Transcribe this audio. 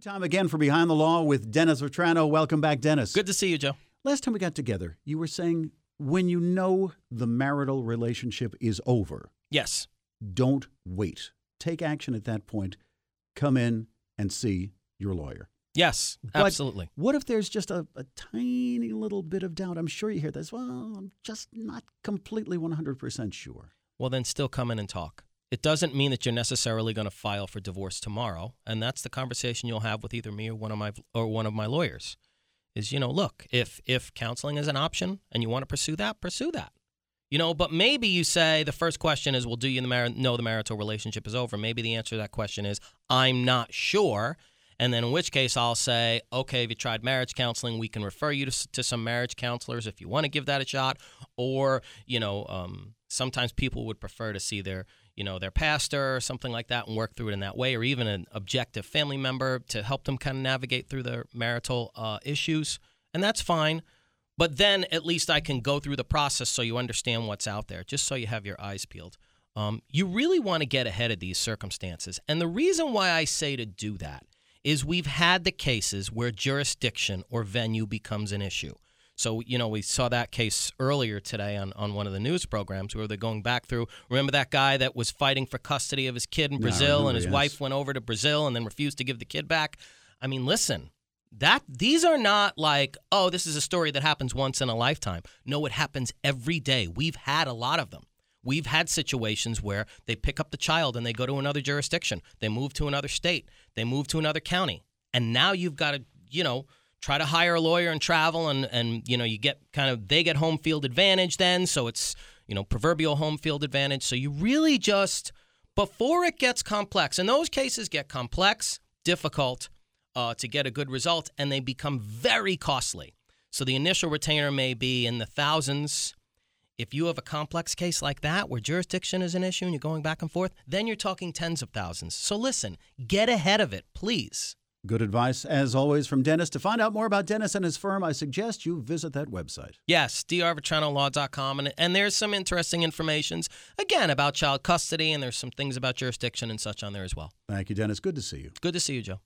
Time again for Behind the Law with Dennis Vetrano. Welcome back, Dennis. Good to see you, Joe. Last time we got together, you were saying when you know the marital relationship is over, Yes. don't wait. Take action at that point. Come in and see your lawyer. Yes, But absolutely. What if there's just a, a tiny little bit of doubt? I'm sure you hear this. Well, I'm just not completely 100% sure. Well, then still come in and talk. It doesn't mean that you're necessarily going to file for divorce tomorrow, and that's the conversation you'll have with either me or one of my or one of my lawyers. Is you know, look, if if counseling is an option and you want to pursue that, pursue that. You know, but maybe you say the first question is, well, do you know the marital relationship is over? Maybe the answer to that question is, I'm not sure. And then in which case I'll say, okay, if you tried marriage counseling, we can refer you to, to some marriage counselors if you want to give that a shot. Or, you know, um, sometimes people would prefer to see their, you know, their pastor or something like that and work through it in that way, or even an objective family member to help them kind of navigate through their marital uh, issues. And that's fine. But then at least I can go through the process so you understand what's out there, just so you have your eyes peeled. Um, you really want to get ahead of these circumstances. And the reason why I say to do that is we've had the cases where jurisdiction or venue becomes an issue. So, you know, we saw that case earlier today on, on one of the news programs where they're going back through. Remember that guy that was fighting for custody of his kid in Brazil remember, and his yes. wife went over to Brazil and then refused to give the kid back? I mean, listen, that these are not like, oh, this is a story that happens once in a lifetime. No, it happens every day. We've had a lot of them. We've had situations where they pick up the child and they go to another jurisdiction. They move to another state. They move to another county. And now you've got to, you know, try to hire a lawyer and travel and and you know, you get kind of they get home field advantage then, so it's, you know, proverbial home field advantage. So you really just before it gets complex, and those cases get complex, difficult uh, to get a good result, and they become very costly. So the initial retainer may be in the thousands. If you have a complex case like that where jurisdiction is an issue and you're going back and forth, then you're talking tens of thousands. So listen, get ahead of it, please. Good advice, as always, from Dennis. To find out more about Dennis and his firm, I suggest you visit that website. Yes, drvetranolaw.com. And, and there's some interesting informations, again, about child custody, and there's some things about jurisdiction and such on there as well. Thank you, Dennis. Good to see you. Good to see you, Joe.